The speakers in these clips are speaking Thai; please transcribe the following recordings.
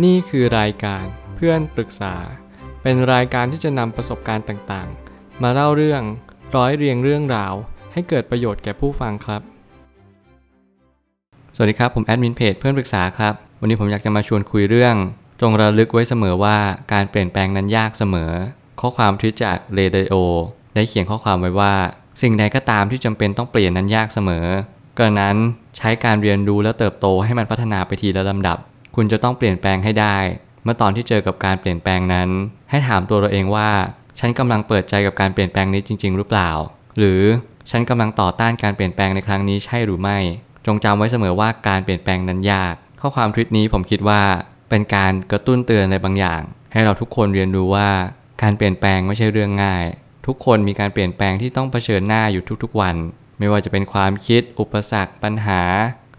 นี่คือรายการเพื่อนปรึกษา เป็นรายการที่จะนำประสบการณ์ต่างๆ มาเล่าเรื่องร้อยเรียงเรื่องราว ให้เกิดประโยชน์แก่ผู้ฟังครับ สวัสดีครับ ผมแอดมินเพจเพื่อนปรึกษาครับ วันนี้ผมอยากจะมาชวนคุยเรื่อง จงระลึกไว้เสมอว่าการเปลี่ยนแปลงนั้นยากเสมอ ข้อความทิจากเรเดโอได้เขียนข้อความไว้ว่า สิ่งใดก็ตามที่จำเป็นต้องเปลี่ยนนั้นยากเสมอ กระนั้นใช้การเรียนรู้และเติบโตให้มันพัฒนาไปทีละลำดับ คุณจะต้องเปลี่ยนแปลงให้ได้ เมื่อตอนที่เจอกับการเปลี่ยนแปลงนั้น ให้ถามตัวเราเองว่า ฉันกำลังเปิดใจกับการเปลี่ยนแปลงนี้จริง ๆ หรือเปล่า หรือฉันกำลังต่อต้านการเปลี่ยนแปลงในครั้งนี้ใช่หรือไม่ จงจำไว้เสมอว่าการเปลี่ยนแปลงนั้นยาก ข้อความทวิตนี้ผมคิดว่า เป็นการกระตุ้นเตือนในบางอย่าง ให้เราทุกคนเรียนรู้ว่า การเปลี่ยนแปลงไม่ใช่เรื่องง่าย ทุกคนมีการเปลี่ยนแปลงที่ต้องเผชิญหน้าอยู่ทุกๆวัน ไม่ว่าจะเป็นความคิด อุปสรรค ปัญหา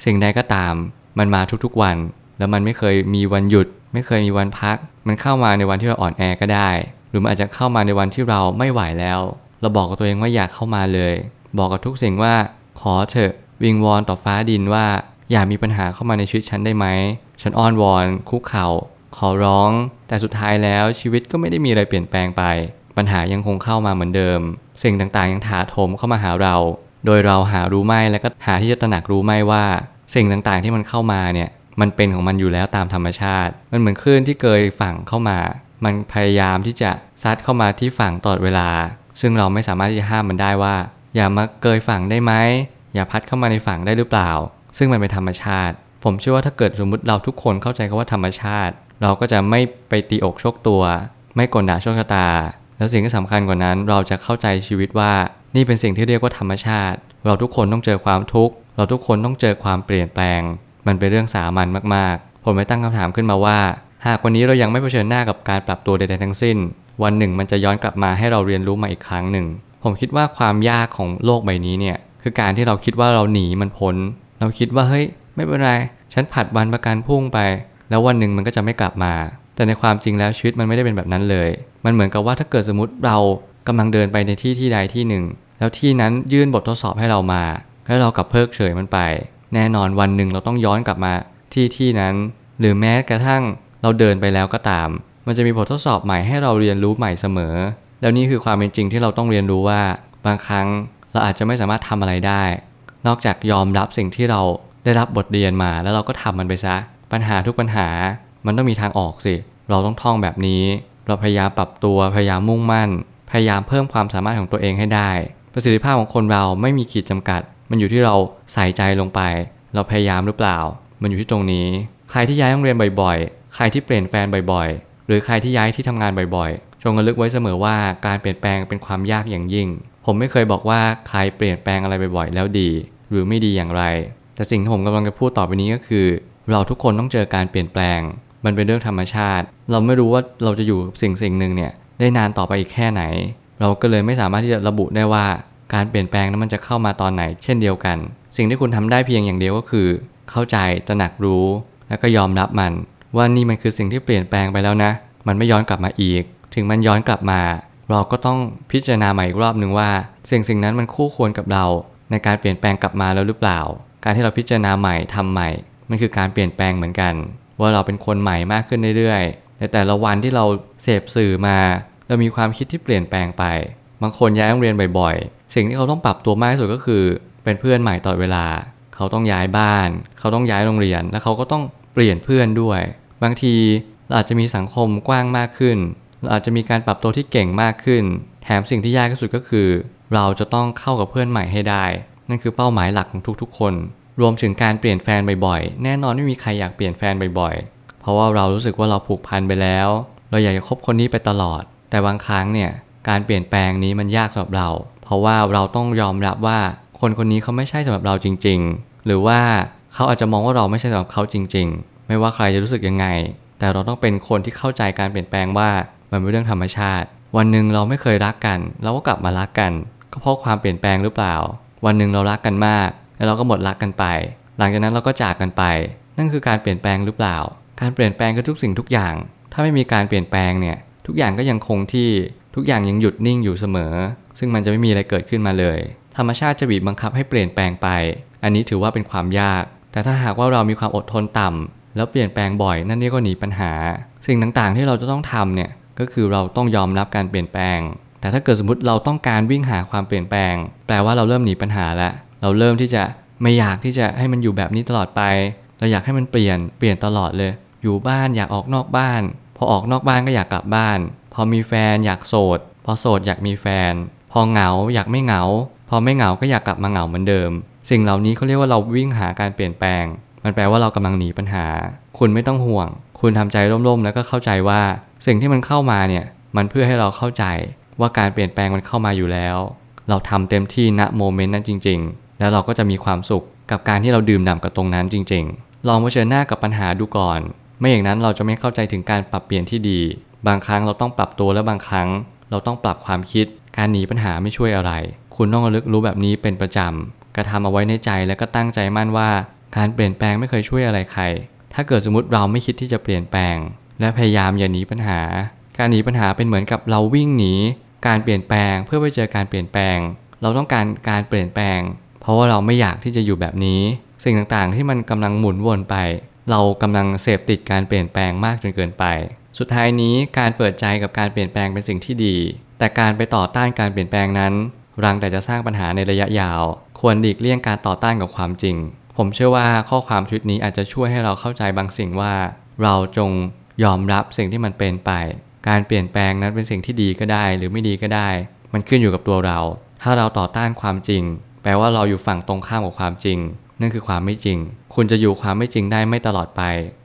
สิ่งใดก็ตาม มันมาทุกๆวัน แล้วมันไม่เคยมีวันหยุด ไม่เคยมีวันพัก มันเข้ามาในวันที่เราอ่อนแอก็ได้ หรือมันอาจจะเข้ามาในวันที่เราไม่ไหวแล้ว เราบอกกับตัวเองว่าอยากเข้ามาเลย บอกกับทุกสิ่งว่าขอเถอะวิงวอนต่อฟ้าดินว่า อย่ามีปัญหาเข้ามาในชีวิตฉันได้ไหมฉันอ้อนวอน คุกเข่า ขอร้อง แต่สุดท้ายแล้วชีวิตก็ไม่ได้มีอะไรเปลี่ยนแปลงไป ปัญหายังคงเข้ามาเหมือนเดิม สิ่งต่างๆยังถาโถมเข้ามาหาเรา โดยเราหารู้ไม่และก็หาที่จะตระหนักรู้ไม่ว่า สิ่งต่างๆที่มันเข้ามาเนี่ย มันเป็นของมันอยู่แล้วตามธรรมชาติ มันเหมือนคลื่นที่เกยฝั่งเข้ามา มันพยายามที่จะซัดเข้ามาที่ฝั่งตลอดเวลา ซึ่งเราไม่สามารถที่จะห้ามมันได้ว่า อย่ามาเกยฝั่งได้ไหมอย่าพัดเข้ามาในฝั่งได้หรือเปล่า ซึ่งมันเป็นธรรมชาติ ผมเชื่อว่าถ้าเกิดสมมติเราทุกคนเข้าใจคำว่าธรรมชาติ เราก็จะไม่ไปตีอกชกตัว ไม่กลด่าโชคชะตา แล้วสิ่งที่สำคัญกว่านั้น เราจะเข้าใจชีวิตว่า นี่เป็นสิ่งที่เรียกว่าธรรมชาติ เราทุกคนต้องเจอความทุกข์ เราทุกคนต้องเจอความเปลี่ยนแปลง มันเป็นเรื่องสามัญมากๆ ผมไม่ตั้งคำถามขึ้นมาว่า หากวันนี้เรายังไม่เผชิญหน้ากับการปรับตัวใดๆทั้งสิ้น วันหนึ่งมันจะย้อนกลับมาให้เราเรียนรู้มาอีกครั้งหนึ่ง ผมคิดว่าความยากของโลกใบนี้เนี่ยคือการที่เราคิดว่าเราหนีมันพ้น เราคิดว่าเฮ้ยไม่เป็นไร ฉันผัดวันประกันพรุ่งไป แล้ววันหนึ่งมันก็จะไม่กลับมา แต่ในความจริงแล้วชีวิตมันไม่ได้เป็นแบบนั้นเลย มันเหมือนกับว่าถ้าเกิดสมมติเรากำลังเดินไปในที่ที่ใดที่หนึ่ง แล้วที่นั้นยื่นบททดสอบให้เรามา แล้วเรากลับเพิกเฉยมันไป แน่นอนวันหนึ่งเราต้องย้อนกลับมาที่ที่นั้น หรือแม้กระทั่งเราเดินไปแล้วก็ตาม มันจะมีบททดสอบใหม่ให้เราเรียนรู้ใหม่เสมอ แล้วนี่คือความเป็นจริงที่เราต้องเรียนรู้ว่า บางครั้งเราอาจจะไม่สามารถทำอะไรได้ นอกจากยอมรับสิ่งที่เราได้รับบทเรียนมาแล้วเราก็ทำมันไปซะ ปัญหาทุกปัญหา มันต้องมีทางออกสิ เราต้องท่องแบบนี้ เราพยายามปรับตัวพยายามมุ่งมั่น พยายามเพิ่มความสามารถของตัวเองให้ได้ ประสิทธิภาพของคนเราไม่มีขีดจำกัด มันอยู่ที่เราใส่ใจลงไป เราพยายามหรือเปล่า มันอยู่ที่ตรงนี้ ใครที่ย้ายโรงเรียนบ่อยๆ ใครที่เปลี่ยนแฟนบ่อยๆ หรือใครที่ย้ายที่ทำงานบ่อยๆ จงระลึกไว้เสมอว่าการเปลี่ยนแปลงเป็นความยากอย่างยิ่ง ผมไม่เคยบอกว่าใครเปลี่ยนแปลงอะไรบ่อยๆ แล้วดี หรือไม่ดีอย่างไร แต่สิ่งที่ผมกำลังจะพูดต่อไปนี้ก็คือ เราทุกคนต้องเจอการเปลี่ยนแปลง มันเป็นเรื่องธรรมชาติ เราไม่รู้ว่าเราจะอยู่กับสิ่งสิ่งหนึ่งเนี่ยได้นานต่อไปอีกแค่ไหน เราก็เลยไม่สามารถที่จะระบุได้ว่า การเปลี่ยนแปลงนั้นมันจะเข้ามาตอนไหน เช่นเดียวกัน สิ่งที่คุณทำได้เพียงอย่างเดียวก็คือ เข้าใจตระหนักรู้ แล้วก็ยอมรับมัน ว่านี่มันคือสิ่งที่เปลี่ยนแปลงไปแล้วนะ มันไม่ย้อนกลับมาอีก ถึงมันย้อนกลับมา เราก็ต้องพิจารณาใหม่อีกรอบหนึ่งว่า สิ่งสิ่งนั้นมันคู่ควรกับเรา ในการเปลี่ยนแปลงกลับมาแล้วหรือเปล่า การที่เราพิจารณาใหม่ทำใหม่ มันคือการเปลี่ยนแปลงเหมือนกัน ว่าเราเป็นคนใหม่มากขึ้นเรื่อยๆในแต่ละวันที่เราเสพสื่อมา เรามีความคิดที่เปลี่ยนแปลงไป บางคนย้ายโรงเรียนบ่อยๆ สิ่งที่เขาต้องปรับตัวมากที่สุดก็คือ เป็นเพื่อนใหม่ตลอดเวลา เขาต้องย้ายบ้าน เขาต้องย้ายโรงเรียน แล้วเขาก็ต้องเปลี่ยนเพื่อนด้วย บางทีเราอาจจะมีสังคมกว้างมากขึ้นเราอาจจะมีการปรับตัวที่เก่งมากขึ้น แถมสิ่งที่ยากที่สุดก็คือ เราจะต้องเข้ากับเพื่อนใหม่ให้ได้ นั่นคือเป้าหมายหลักของทุกๆ คน รวมถึงการเปลี่ยนแฟนบ่อยๆ แน่นอนไม่มีใครอยากเปลี่ยนแฟนบ่อยๆ เพราะว่าเรารู้สึกว่าเราผูกพันไปแล้ว เราอยากจะคบคนนี้ไปตลอด แต่บางครั้งเนี่ย การเปลี่ยนแปลงนี้มันยากสำหรับเรา เพราะว่าเราต้องยอมรับว่าคนคนนี้เขาไม่ใช่สำหรับเราจริง ๆ หรือว่าเขาอาจจะมองว่าเราไม่ใช่สำหรับเขาจริง ๆ ไม่ว่าใครจะรู้สึกยังไง แต่เราต้องเป็นคนที่เข้าใจการเปลี่ยนแปลงว่ามันเป็นเรื่องธรรมชาติ วันหนึ่งเราไม่เคยรักกัน เราก็กลับมารักกัน ก็เพราะความเปลี่ยนแปลงหรือเปล่า วันหนึ่งเรารักกันมาก แล้วเราก็หมดรักกันไป หลังจากนั้นเราก็จากกันไป นั่นคือการเปลี่ยนแปลงหรือเปล่า การเปลี่ยนแปลงคือทุกสิ่งทุกอย่าง ถ้าไม่มีการเปลี่ยนแปลงเนี่ยทุกอย่างก็ยังคงที่ ทุกอย่างยังหยุดนิ่งอยู่เสมอ ซึ่งมันจะไม่มีอะไรเกิดขึ้นมาเลย ธรรมชาติจะบีบบังคับให้เปลี่ยนแปลงไป อันนี้ถือว่าเป็นความยาก แต่ถ้าหากว่าเรามีความอดทนต่ำแล้วเปลี่ยนแปลงบ่อยนั่นนี่ก็หนีปัญหา สิ่งต่างๆที่เราจะต้องทำเนี่ยก็คือเราต้องยอมรับการเปลี่ยนแปลง แต่ถ้าเกิดสมมติเราต้องการวิ่งหาความเปลี่ยนแปลง แปลว่าเราเริ่มหนีปัญหาแล้ว เราเริ่มที่จะไม่อยากที่จะให้มันอยู่แบบนี้ตลอดไป เราอยากให้มันเปลี่ยน เปลี่ยนตลอดเลย อยู่บ้านอยากออกนอกบ้าน พอออกนอกบ้านก็อยากกลับบ้าน พอมีแฟนอยากโสด พอโสดอยากมีแฟน พอเหงาอยากไม่เหงา พอไม่เหงาก็อยากกลับมาเหงาเหมือนเดิม สิ่งเหล่านี้เขาเรียกว่าเราวิ่งหาการเปลี่ยนแปลง มันแปลว่าเรากำลังหนีปัญหา คุณไม่ต้องห่วง คุณทำใจร่มๆ แล้วก็เข้าใจว่า สิ่งที่มันเข้ามาเนี่ยมันเพื่อให้เราเข้าใจว่าการเปลี่ยนแปลงมันเข้ามาอยู่แล้ว เราทำเต็มที่ณโมเมนต์นั้นจริง ๆ แล้วเราก็จะมีความสุขกับการที่เราดื่มด่ำกับตรงนั้นจริง ๆ ลองเผชิญหน้ากับปัญหาดูก่อน ไม่อย่างนั้นเราจะไม่เข้าใจถึงการปรับเปลี่ยนที่ดี บางครั้งเราต้องปรับตัวและบางครั้ง เราต้องปรับความคิด การหนีปัญหาไม่ช่วยอะไร คุณต้องระลึกรู้แบบนี้เป็นประจำกระทำเอาไว้ในใจและก็ตั้งใจมั่นว่า การเปลี่ยนแปลงไม่เคยช่วยอะไรใคร ถ้าเกิดสมมติเราไม่คิดที่จะเปลี่ยนแปลง และพยายามอย่าหนีปัญหา การหนีปัญหาเป็นเหมือนกับเราวิ่งหนี การเปลี่ยนแปลงเพื่อไปเจอการเปลี่ยนแปลง เราต้องการการเปลี่ยนแปลง เพราะว่าเราไม่อยากที่จะอยู่แบบนี้ สิ่งต่างๆที่มันกำลังหมุนวนไป เรากำลังเสพติดการเปลี่ยนแปลงมากจนเกินไป สุดท้ายนี้การเปิดใจกับการเปลี่ยนแปลงเป็นสิ่งที่ดี แต่การไปต่อต้านการเปลี่ยนแปลงนั้นรังแต่จะสร้างปัญหาในระยะยาว ควรหลีกเลี่ยงการต่อต้านกับความจริง ผมเชื่อว่าข้อความชุดนี้อาจจะช่วยให้เราเข้าใจบางสิ่งว่า เราจงยอมรับสิ่งที่มันเป็นไป การเปลี่ยนแปลงนั้นเป็นสิ่งที่ดีก็ได้ หรือไม่ดีก็ได้ มันขึ้นอยู่กับตัวเรา ถ้าเราต่อต้านความจริง แปลว่าเราอยู่ฝั่งตรงข้ามกับความจริง นั่นคือความไม่จริง คุณจะอยู่ความไม่จริงได้ไม่ตลอดไป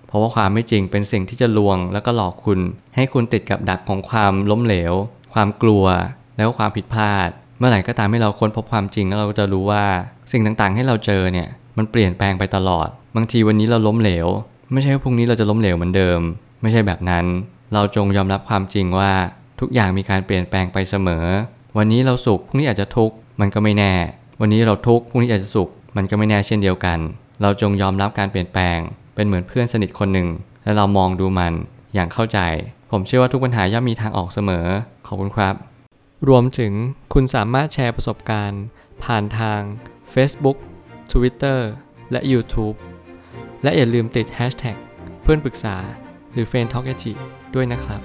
เพราะว่าความไม่จริงเป็นสิ่งที่จะลวง แล้วก็หลอกคุณ ให้คุณติดกับดักของความล้มเหลว ความกลัว แล้วความผิดพลาด เมื่อไหร่ก็ตามให้เราค้นพบความจริงแล้วเราก็จะรู้ว่า สิ่งต่างๆ ให้เราเจอเนี่ยมันเปลี่ยนแปลงไปตลอด บางทีวันนี้เราล้มเหลว ไม่ใช่ว่าพรุ่งนี้เราจะล้มเหลวเหมือนเดิม ไม่ใช่แบบนั้น เราจงยอมรับความจริงว่าทุกอย่างมีการเปลี่ยนแปลงไปเสมอ วันนี้เราสุขพรุ่งนี้อาจจะทุกข์มันก็ไม่แน่ วันนี้เราทุกข์พรุ่งนี้อาจจะสุขมันก็ไม่แน่เช่นเดียวกัน เราจงยอมรับการเปลี่ยนแปลง เป็นเหมือนเพื่อนสนิทคนหนึ่ง และเรามองดูมันอย่างเข้าใจ ผมเชื่อว่าทุกปัญหาย่อมมีทางออกเสมอ ขอบคุณครับ รวมถึงคุณสามารถแชร์ประสบการณ์ ผ่านทาง Facebook Twitter และ YouTube และอย่าลืมติด Hashtag เพื่อนปรึกษาหรือ f r ร e n d t a l k a ด้วยนะครับ